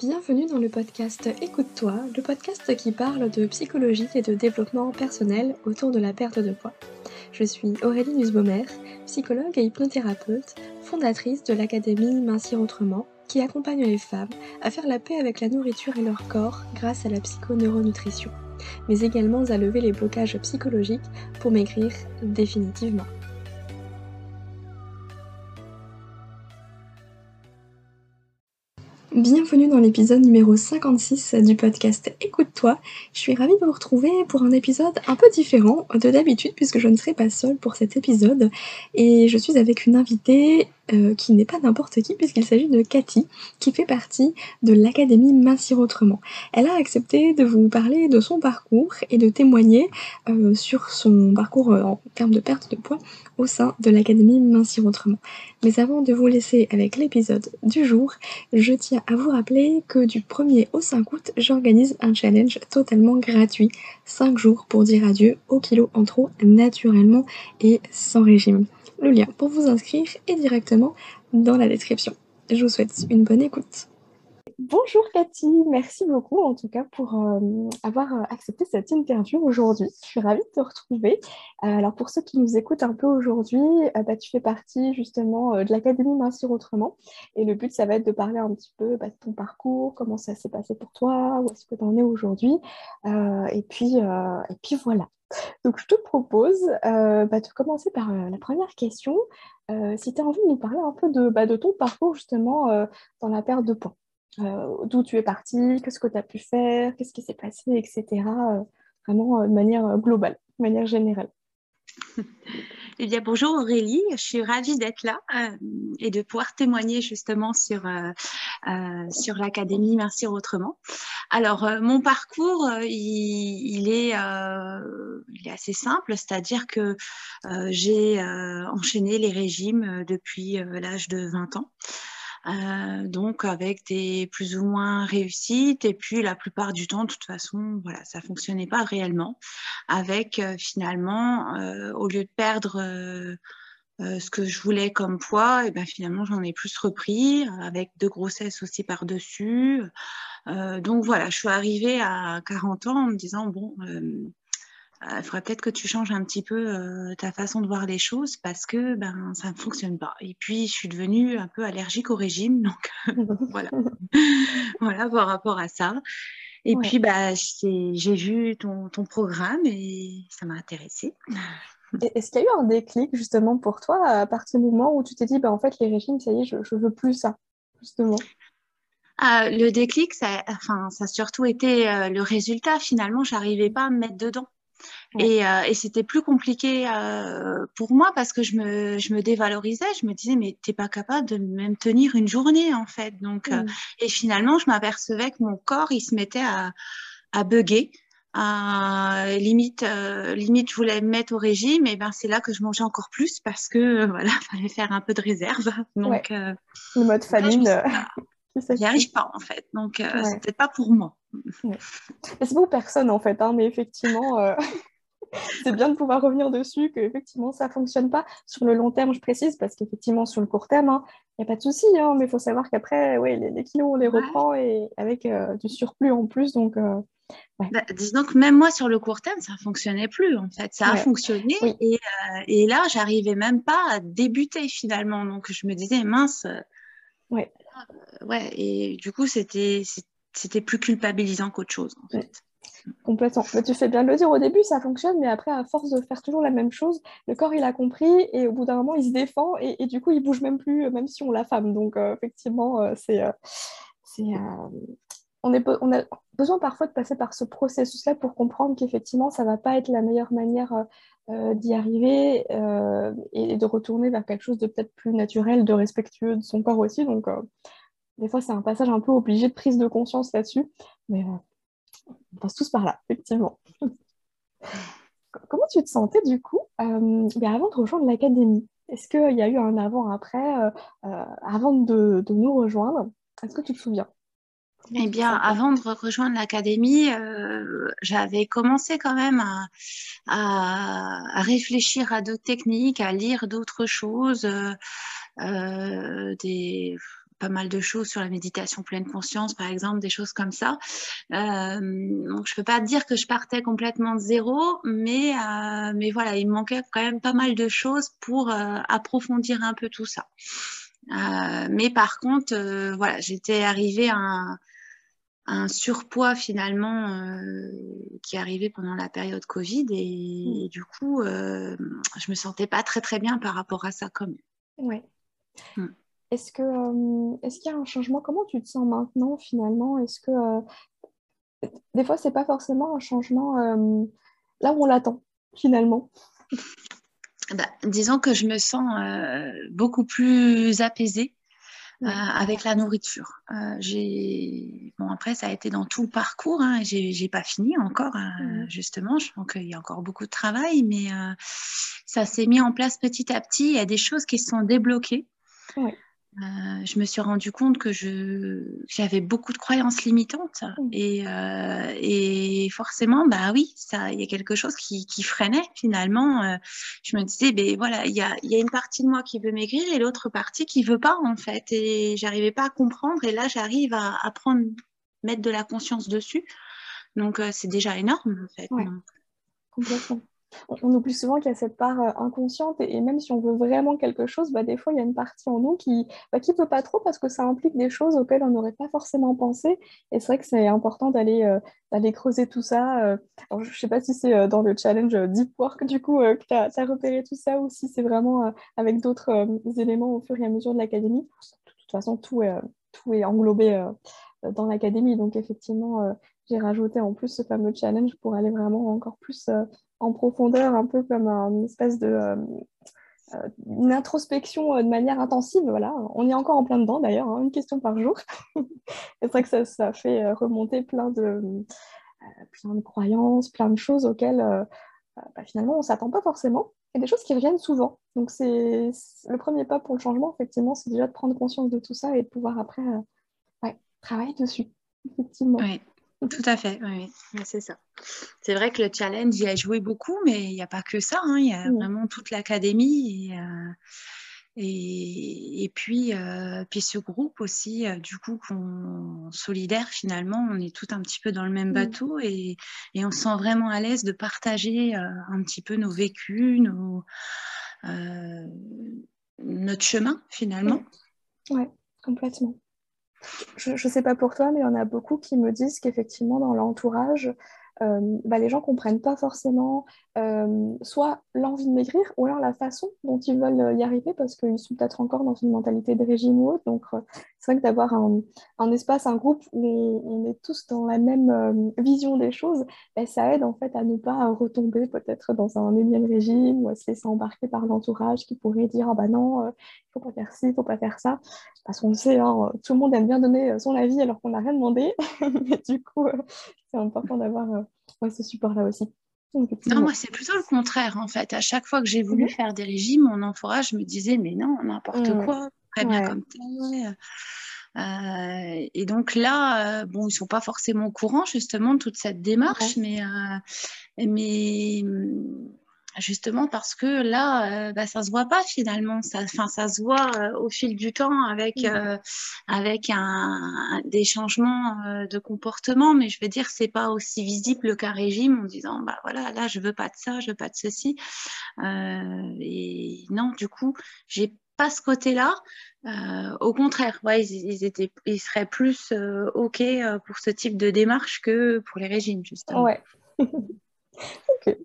Bienvenue dans le podcast Écoute-toi, le podcast qui parle de psychologie et de développement personnel autour de la perte de poids. Je suis Aurélie Nussbaumer, psychologue et hypnothérapeute, fondatrice de l'Académie Mincir Autrement, qui accompagne les femmes à faire la paix avec la nourriture et leur corps grâce à la psychoneuronutrition, mais également à lever les blocages psychologiques pour maigrir définitivement. Bienvenue dans l'épisode numéro 56 du podcast Écoute-toi. Je suis ravie de vous retrouver pour un épisode un peu différent de d'habitude puisque je ne serai pas seule pour cet épisode et je suis avec une invitée euh, qui n'est pas n'importe qui puisqu'il s'agit de Cathy qui fait partie de l'Académie Mincir Autrement. Elle a accepté de vous parler de son parcours et de témoigner euh, sur son parcours euh, en termes de perte de poids au sein de l'Académie Mincir Autrement. Mais avant de vous laisser avec l'épisode du jour, je tiens à vous rappeler que du 1er au 5 août, j'organise un challenge totalement gratuit, 5 jours pour dire adieu aux kilos en trop naturellement et sans régime. Le lien pour vous inscrire est directement dans la description. Je vous souhaite une bonne écoute. Bonjour Cathy, merci beaucoup en tout cas pour euh, avoir euh, accepté cette interview aujourd'hui. Je suis ravie de te retrouver. Euh, alors pour ceux qui nous écoutent un peu aujourd'hui, bah, tu fais partie justement de l'Académie Mincir Autrement et le but ça va être de parler un petit peu bah, de ton parcours, comment ça s'est passé pour toi, où est-ce que tu en es aujourd'hui et, puis, et voilà. Donc, je te propose bah, de commencer par la première question. si tu as envie de nous parler un peu de, de ton parcours justement dans la perte de poids. D'où tu es partie, qu'est-ce que tu as pu faire, qu'est-ce qui s'est passé, etc. vraiment de manière globale, de manière générale. Eh bien, bonjour Aurélie, je suis ravie d'être là euh, et de pouvoir témoigner justement sur, euh, euh, sur l'Académie Autrement. Alors, mon parcours, il, est, il, est, assez simple, c'est-à-dire que j'ai enchaîné les régimes depuis l'âge de 20 ans. Euh, donc avec des plus ou moins réussites et puis la plupart du temps de toute façon voilà ça fonctionnait pas réellement. Avec euh, finalement euh, au lieu de perdre ce que je voulais comme poids et ben finalement j'en ai plus repris avec deux grossesses aussi par dessus donc voilà je suis arrivée à 40 ans en me disant bon il euh, faudrait peut-être que tu changes un petit peu euh, ta façon de voir les choses parce que ben ça ne fonctionne pas. Et puis je suis devenue un peu allergique au régime, donc voilà, voilà par rapport à ça. Et puis bah j'ai vu ton, ton, programme et ça m'a intéressée. Est-ce qu'il y a eu un déclic justement pour toi à partir du moment où tu t'es dit bah, en fait les régimes ça y est je, je veux plus ça justement? Ah, le déclic, ça, enfin, ça a surtout été le résultat. Finalement, j'arrivais pas à me mettre dedans. Euh, et, c'était plus compliqué euh, pour moi parce que je me, je me, dévalorisais. Je me disais, mais t'es pas capable de même tenir une journée, en fait. Donc, euh, et finalement, je m'apercevais que mon corps, il se mettait à, à bugger. limite, limite, je voulais me mettre au régime, et ben c'est là que je mangeais encore plus parce que voilà, fallait faire un peu de réserve. Donc, le mode famine. J'y arrive pas en fait, donc c'est peut-être pas pour moi. C'est pour personne en fait, hein, mais effectivement, c'est bien de pouvoir revenir dessus, que effectivement ça fonctionne pas sur le long terme, je précise, parce qu'effectivement sur le court terme, il hein, n'y a pas de souci, hein, mais il faut savoir qu'après, ouais, les, kilos on les reprend et avec euh, du surplus en plus, donc. Euh, bah, disons que même moi sur le court terme, ça fonctionnait plus en fait. Ça a fonctionné et, euh, et, là, j'arrivais même pas à débuter finalement. Donc je me disais mince. ouais. ouais. Et du coup, c'était c'était plus culpabilisant qu'autre chose en fait. Complètement. Mais tu fais bien de le dire, au début ça fonctionne, mais après à force de faire toujours la même chose, le corps il a compris et au bout d'un moment il se défend et, du coup il bouge même plus, euh, même si on l'affame. Donc euh, effectivement, euh, c'est, on, on a besoin parfois de passer par ce processus-là pour comprendre qu'effectivement ça va pas être la meilleure manière d'y arriver et, de retourner vers quelque chose de peut-être plus naturel, de respectueux de son corps aussi. Donc des fois c'est un passage un peu obligé de prise de conscience là-dessus. Mais on passe tous par là, effectivement. Comment tu te sentais du coup euh, ben, avant de rejoindre l'académie? Est-ce qu'il y a eu un avant-après euh, euh, avant de, nous rejoindre? Est-ce que tu te souviens? Eh bien, avant de rejoindre l'académie, j'avais commencé quand même à, réfléchir à d'autres techniques, à lire d'autres choses, des, pas mal de choses sur la méditation pleine conscience, par exemple, des choses comme ça. Euh, donc, je peux pas dire que je partais complètement de zéro, mais, euh, mais voilà, il me manquait quand même pas mal de choses pour approfondir un peu tout ça. mais par contre, voilà, j'étais arrivée à un, un surpoids finalement euh, qui est arrivé pendant la période Covid et, mm. du coup euh, je me sentais pas très très bien par rapport à ça comme ouais mm. Est-ce que euh, est-ce qu'il y a un changement? Comment tu te sens maintenant finalement? Est-ce que des fois c'est pas forcément un changement là où on l'attend finalement? Bah, disons que je me sens beaucoup plus apaisée euh, avec la nourriture. Euh, j'ai bon après ça a été dans tout le parcours. Hein, j'ai pas fini encore euh, justement. Je pense qu'il y a encore beaucoup de travail, mais ça s'est mis en place petit à petit. Il y a des choses qui se sont débloquées. Euh, je me suis rendu compte que j'avais beaucoup de croyances limitantes mmh. euh, et, forcément, bah oui, il y a quelque chose qui, freinait finalement. Euh, je me disais, ben voilà, il y a, une partie de moi qui veut maigrir et l'autre partie qui veut pas en fait. Et j'arrivais pas à comprendre. Et là, j'arrive à, à, prendre, mettre de la conscience dessus. Donc c'est déjà énorme en fait. Complètement on oublie souvent qu'il y a cette part euh, inconsciente et, même si on veut vraiment quelque chose, bah, des fois il y a une partie en nous qui ne bah, qui peut pas trop parce que ça implique des choses auxquelles on n'aurait pas forcément pensé. Et c'est vrai que c'est important d'aller euh, creuser tout ça. Euh. Alors, je ne sais pas si c'est dans le challenge Deep Work du coup que tu as, repéré tout ça ou si c'est vraiment avec d'autres éléments au fur et à mesure de l'académie. De toute façon, tout est, tout est englobé dans l'académie. Donc effectivement, j'ai rajouté en plus ce fameux challenge pour aller vraiment encore plus en profondeur, un peu comme une espèce de euh, euh, une introspection euh, de manière intensive. Voilà, on est encore en plein dedans d'ailleurs, hein, une question par jour. c'est vrai que ça, fait remonter plein de, plein de croyances, plein de choses auxquelles bah, finalement on s'attend pas forcément. Et des choses qui reviennent souvent. Donc c'est le premier pas pour le changement, effectivement, c'est déjà de prendre conscience de tout ça et de pouvoir après travailler dessus. Effectivement. Tout à fait, oui, c'est ça. C'est vrai que le challenge y a joué beaucoup, mais il n'y a pas que ça. Hein. Il y a vraiment toute l'académie et, euh, et, puis, euh, puis ce groupe aussi, euh, du coup, qu'on solidaire finalement, on est tout un petit peu dans le même bateau et, et on se sent vraiment à l'aise de partager un petit peu nos vécus, nos, notre chemin finalement. Oui, ouais, complètement je ne sais pas pour toi, mais il y en a beaucoup qui me disent qu'effectivement, dans l'entourage, euh, bah, les gens comprennent pas forcément euh, soit l'envie de maigrir ou alors la façon dont ils veulent y arriver parce qu'ils sont peut-être encore dans une mentalité de régime ou autre. Euh, c'est vrai que d'avoir un, un, espace, un groupe où on, est tous dans la même vision des choses, bah, ça aide en fait à ne pas retomber peut-être dans un énième régime ou à se laisser embarquer par l'entourage qui pourrait dire ah bah non, il faut pas faire ci, il faut pas faire ça. Parce qu'on sait, hein, tout le monde aime bien donner son avis alors qu'on n'a rien demandé. Mais du coup, c'est important d'avoir euh, ce support-là aussi. Non, moi, c'est plutôt le contraire, en fait. À chaque fois que j'ai voulu faire des régimes, mon entourage me disait, mais non, n'importe mmh. quoi, très bien comme ça. Euh, et donc là, euh, bon, ils sont pas forcément au courant justement de toute cette démarche, mais, mais justement parce que là, euh, bah, ça se voit pas finalement. Ça, ça se voit euh, au fil du temps avec, euh, avec un, des changements de comportement, mais je veux dire, c'est pas aussi visible qu'un régime en disant, bah voilà, là, je veux pas de ça, je veux pas de ceci. et non, du coup, j'ai pas ce côté-là. au contraire, ouais, ils, étaient, ils seraient plus OK pour ce type de démarche que pour les régimes, justement. Ouais. ok.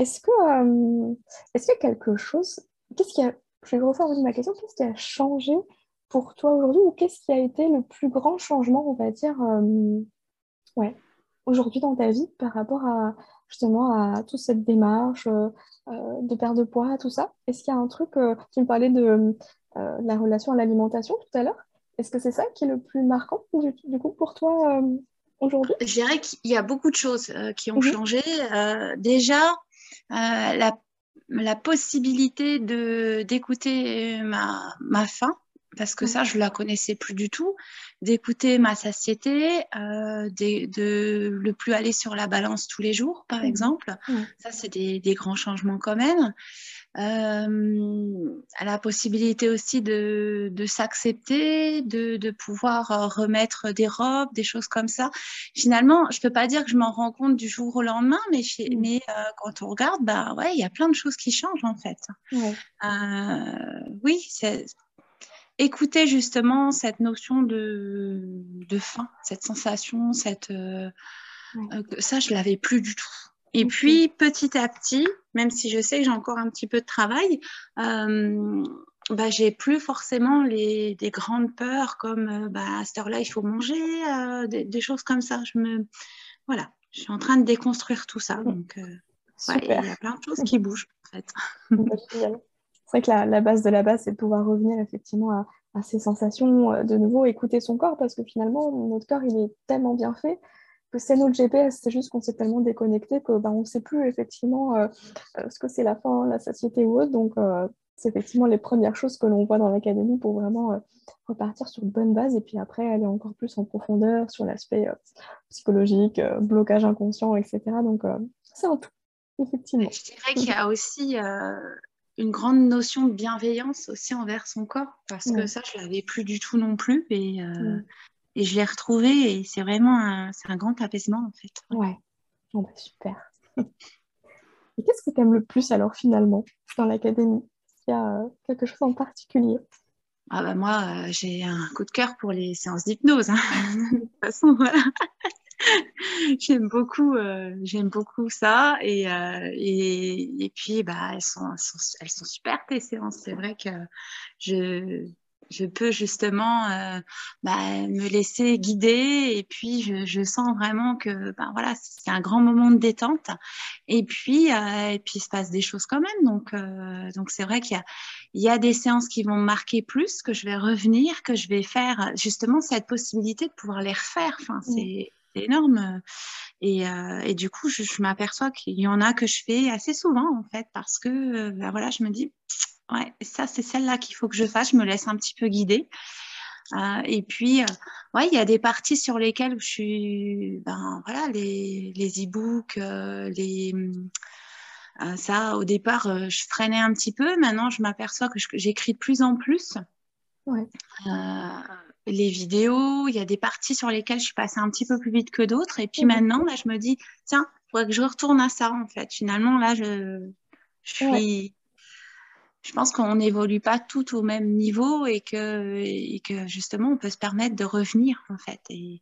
Est-ce que, euh, est-ce a quelque chose, qu'est-ce qui a, je vais refaire ma question, qu'est-ce qui a changé pour toi aujourd'hui ou qu'est-ce qui a été le plus grand changement, on va dire, euh, ouais, aujourd'hui dans ta vie par rapport à justement à toute cette démarche euh, de perte de poids, tout ça Est-ce qu'il y a un truc, tu me parlais de la relation à l'alimentation tout à l'heure, est-ce que c'est ça qui est le plus marquant du, coup pour toi aujourd'hui? Je dirais qu'il y a beaucoup de choses qui ont mhm. changé. déjà, euh, la, possibilité de d'écouter ma, ma faim parce que ça, je la connaissais plus du tout, d'écouter ma satiété, euh, de, de le plus aller sur la balance tous les jours, par exemple. Ça, c'est des, des, grands changements quand même. Euh, la possibilité aussi de, de s'accepter, de, de, pouvoir euh, remettre des robes, des choses comme ça. Finalement, je peux pas dire que je m'en rends compte du jour au lendemain, mais, mais euh, quand on regarde, bah ouais, il y a plein de choses qui changent en fait. Oui, c'est écouter justement cette notion de, de faim, cette sensation, cette euh, euh, ça je l'avais plus du tout. Et puis petit à petit, même si je sais que j'ai encore un petit peu de travail, euh, bah, j'ai plus forcément les, des grandes peurs comme euh, bah, à cette heure-là il faut manger, euh, des, des, choses comme ça. Je me voilà, je suis en train de déconstruire tout ça. Donc euh, ouais, il y a plein de choses qui bougent en fait. C'est vrai que la, base de la base, c'est de pouvoir revenir effectivement à, à, sensations, euh, de nouveau écouter son corps, parce que finalement, notre corps, il est tellement bien fait que c'est notre GPS, c'est juste qu'on s'est tellement déconnecté que bah, on ne sait plus effectivement euh, euh, ce que c'est la faim, la satiété ou autre. Donc, c'est effectivement les premières choses que l'on voit dans l'académie pour vraiment repartir sur de bonnes bases et puis après aller encore plus en profondeur sur l'aspect psychologique, blocage inconscient, etc. Donc, c'est un tout, effectivement. Je dirais qu'il y a aussi une grande notion de bienveillance aussi envers son corps, parce ouais. que ça, je l'avais plus du tout non plus. Et, euh, ouais. et je l'ai retrouvé, et c'est vraiment un, un, grand apaisement, en fait. Ouais, oh, bah, super. et qu'est-ce que tu aimes le plus, alors, finalement, dans l'académie? Il y a euh, quelque chose en particulier? Ah bah moi, euh, j'ai un coup de cœur pour les séances d'hypnose. Hein. de toute façon, voilà. j'aime beaucoup, euh, j'aime beaucoup ça. Et, euh, et, et, puis, bah, elles sont, elles sont, elles sont super tes séances. C'est vrai que je, je peux justement euh, bah, me laisser guider et puis je, je sens vraiment que bah, voilà c'est un grand moment de détente et puis euh, et puis il se passe des choses quand même donc euh, donc c'est vrai qu'il y a il y a des séances qui vont me marquer plus que je vais revenir que je vais faire justement cette possibilité de pouvoir les refaire enfin c'est c'est énorme. Et, euh, et, du coup, je, je m'aperçois qu'il y en a que je fais assez souvent, en fait, parce que, ben voilà, je me dis, ouais, ça, c'est celle-là qu'il faut que je fasse. Je me laisse un petit peu guider. Euh, et puis, euh, ouais, il y a des parties sur lesquelles je suis, ben voilà, les, les e-books, les. ça, au départ, je freinais un petit peu. Maintenant, je m'aperçois que j'écris de plus en plus. Ouais les vidéos, il y a des parties sur lesquelles je suis passée un petit peu plus vite que d'autres. Et puis mmh. maintenant, là, je me dis, tiens, il faudrait que je retourne à ça, en fait. Finalement, là, je, je suis. Ouais. Je pense qu'on n'évolue pas tout au même niveau et que, et que justement, on peut se permettre de revenir, en fait. Et,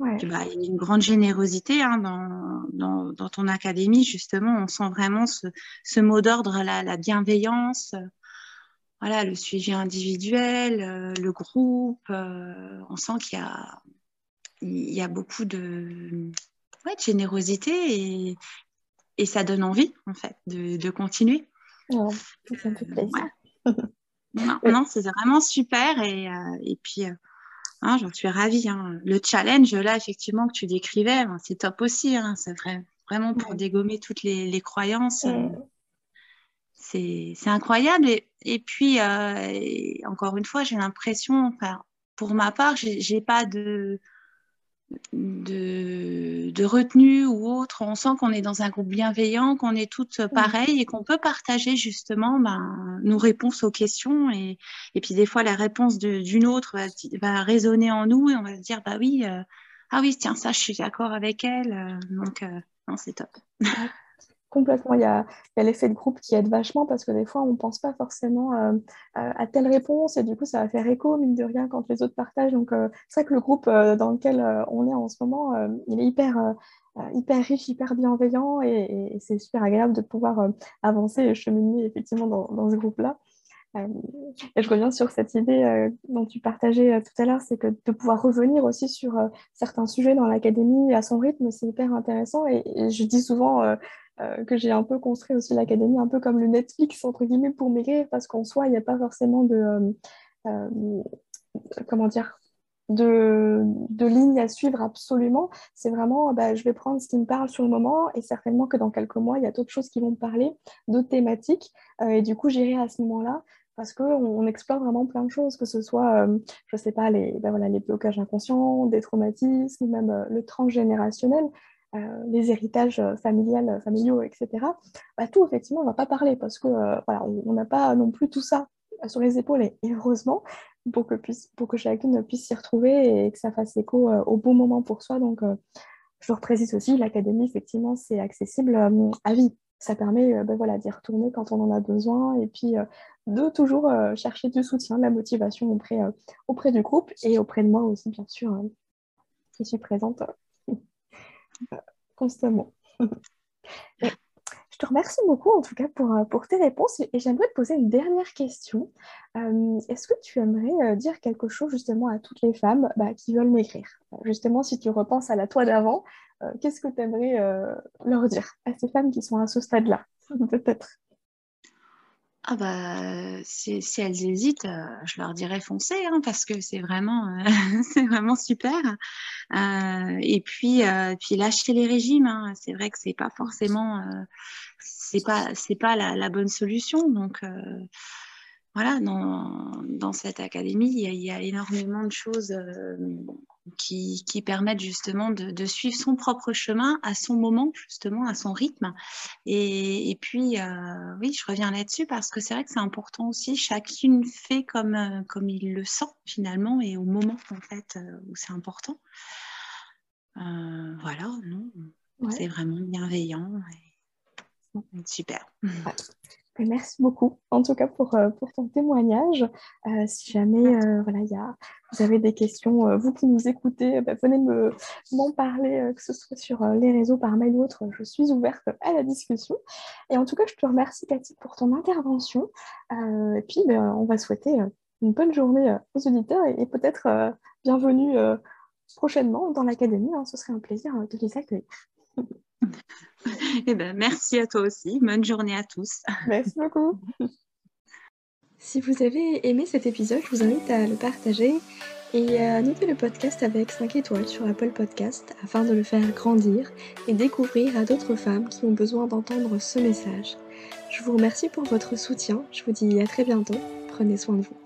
ouais. bah, il y a une grande générosité hein, dans, dans, dans, ton académie, justement. On sent vraiment ce, ce mot d'ordre, la, la bienveillance voilà, le suivi individuel, euh, le groupe, euh, on sent qu'il y a, il y a beaucoup de, ouais, de générosité et, et, ça donne envie, en fait, de, de continuer. Ça me fait plaisir. Euh, ouais. non, non c'est vraiment super et, euh, et puis, hein, j'en suis ravie. Hein. Le challenge, là, effectivement, que tu décrivais, ben, c'est top aussi. Hein. C'est vrai, vraiment pour dégommer toutes les, les croyances. C'est incroyable. Et, et puis, euh, et encore une fois, j'ai l'impression, enfin, pour ma part, j'ai pas de, de, de, retenue ou autre. On sent qu'on est dans un groupe bienveillant, qu'on est toutes pareilles et qu'on peut partager justement ben, nos réponses aux questions. Et, et puis, des fois, la réponse d'une autre va, va, résonner en nous et on va se dire, bah oui, euh, ah oui, tiens, ça, je suis d'accord avec elle. Donc, euh, non, c'est top. Complètement, il y a, l'effet de groupe qui aide vachement parce que des fois, on ne pense pas forcément euh, à telle réponse et du coup, ça va faire écho, mine de rien, quand les autres partagent. Donc, euh, c'est vrai que le groupe euh, dans lequel on est en ce moment, il est hyper, hyper riche, hyper bienveillant et, c'est super agréable de pouvoir avancer et cheminer effectivement dans, ce groupe-là. Et je reviens sur cette idée dont tu partageais tout à l'heure, c'est que de pouvoir revenir aussi sur certains sujets dans l'académie à son rythme, c'est hyper intéressant. Et, je dis souvent euh, que j'ai un peu construit aussi l'académie, un peu comme le Netflix, entre guillemets, pour maigrir, parce qu'en soi, il n'y a pas forcément de, euh, euh, comment dire, de, de ligne à suivre absolument. C'est vraiment, bah, je vais prendre ce qui me parle sur le moment et certainement que dans quelques mois, il y a d'autres choses qui vont me parler, d'autres thématiques. Euh, et du coup, j'irai à ce moment-là parce qu'on explore vraiment plein de choses, que ce soit, je ne sais pas, les, ben voilà, les blocages inconscients, des traumatismes, même le transgénérationnel. Euh, les héritages euh, familiales, euh, familiaux, etc. Bah, tout, effectivement, on ne va pas parler parce que voilà, on n'a pas non plus tout ça sur les épaules et, heureusement pour que, chacune puisse s'y retrouver et que ça fasse écho au bon moment pour soi. Donc, je reprécise aussi, l'académie, effectivement, c'est accessible à vie. Ça permet ben voilà, d'y retourner quand on en a besoin et puis de toujours chercher du soutien, de la motivation auprès, auprès du groupe et auprès de moi aussi, bien sûr, qui suis présente constamment. je te remercie beaucoup en tout cas pour, euh, pour tes réponses et j'aimerais te poser une dernière question. Euh, est-ce que tu aimerais euh, dire quelque chose justement à toutes les femmes bah, qui veulent m'écrire? Justement, si tu repenses à la toi d'avant, qu'est-ce que tu aimerais leur dire à ces femmes qui sont à ce stade-là, peut-être? Ah bah si, elles hésitent, euh, je leur dirais foncez hein, parce que c'est vraiment euh, c'est vraiment super. Euh, et puis puis lâcher les régimes, hein. c'est vrai que c'est pas forcément c'est pas c'est pas la, la, bonne solution. Donc voilà, dans, dans, cette académie, il y, a, énormément de choses euh, qui, qui, permettent justement de, de, suivre son propre chemin à son moment, justement, à son rythme. Et, et puis, euh, oui, je reviens là-dessus parce que c'est vrai que c'est important aussi, chacune fait comme, euh, comme il le sent finalement et au moment en fait où c'est important. voilà, non, c'est vraiment bienveillant. Et... Super. Merci beaucoup, en tout cas, pour, euh, pour ton témoignage. Euh, si jamais euh, voilà, y a, vous avez des questions, vous qui nous écoutez, bah, venez m'en parler, que ce soit sur les réseaux, par mail ou autre. Je suis ouverte à la discussion. Et en tout cas, je te remercie, Cathy, pour ton intervention. et puis, ben, on va souhaiter une bonne journée aux auditeurs et, peut-être bienvenue prochainement dans l'Académie. Hein. ce serait un plaisir de les accueillir. Eh ben, merci à toi aussi. Bonne journée à tous. Merci beaucoup. Si vous avez aimé cet épisode, je vous invite à le partager et à noter le podcast avec 5 étoiles sur Apple Podcast afin de le faire grandir et découvrir à d'autres femmes qui ont besoin d'entendre ce message. Je vous remercie pour votre soutien. Je vous dis à très bientôt. Prenez soin de vous.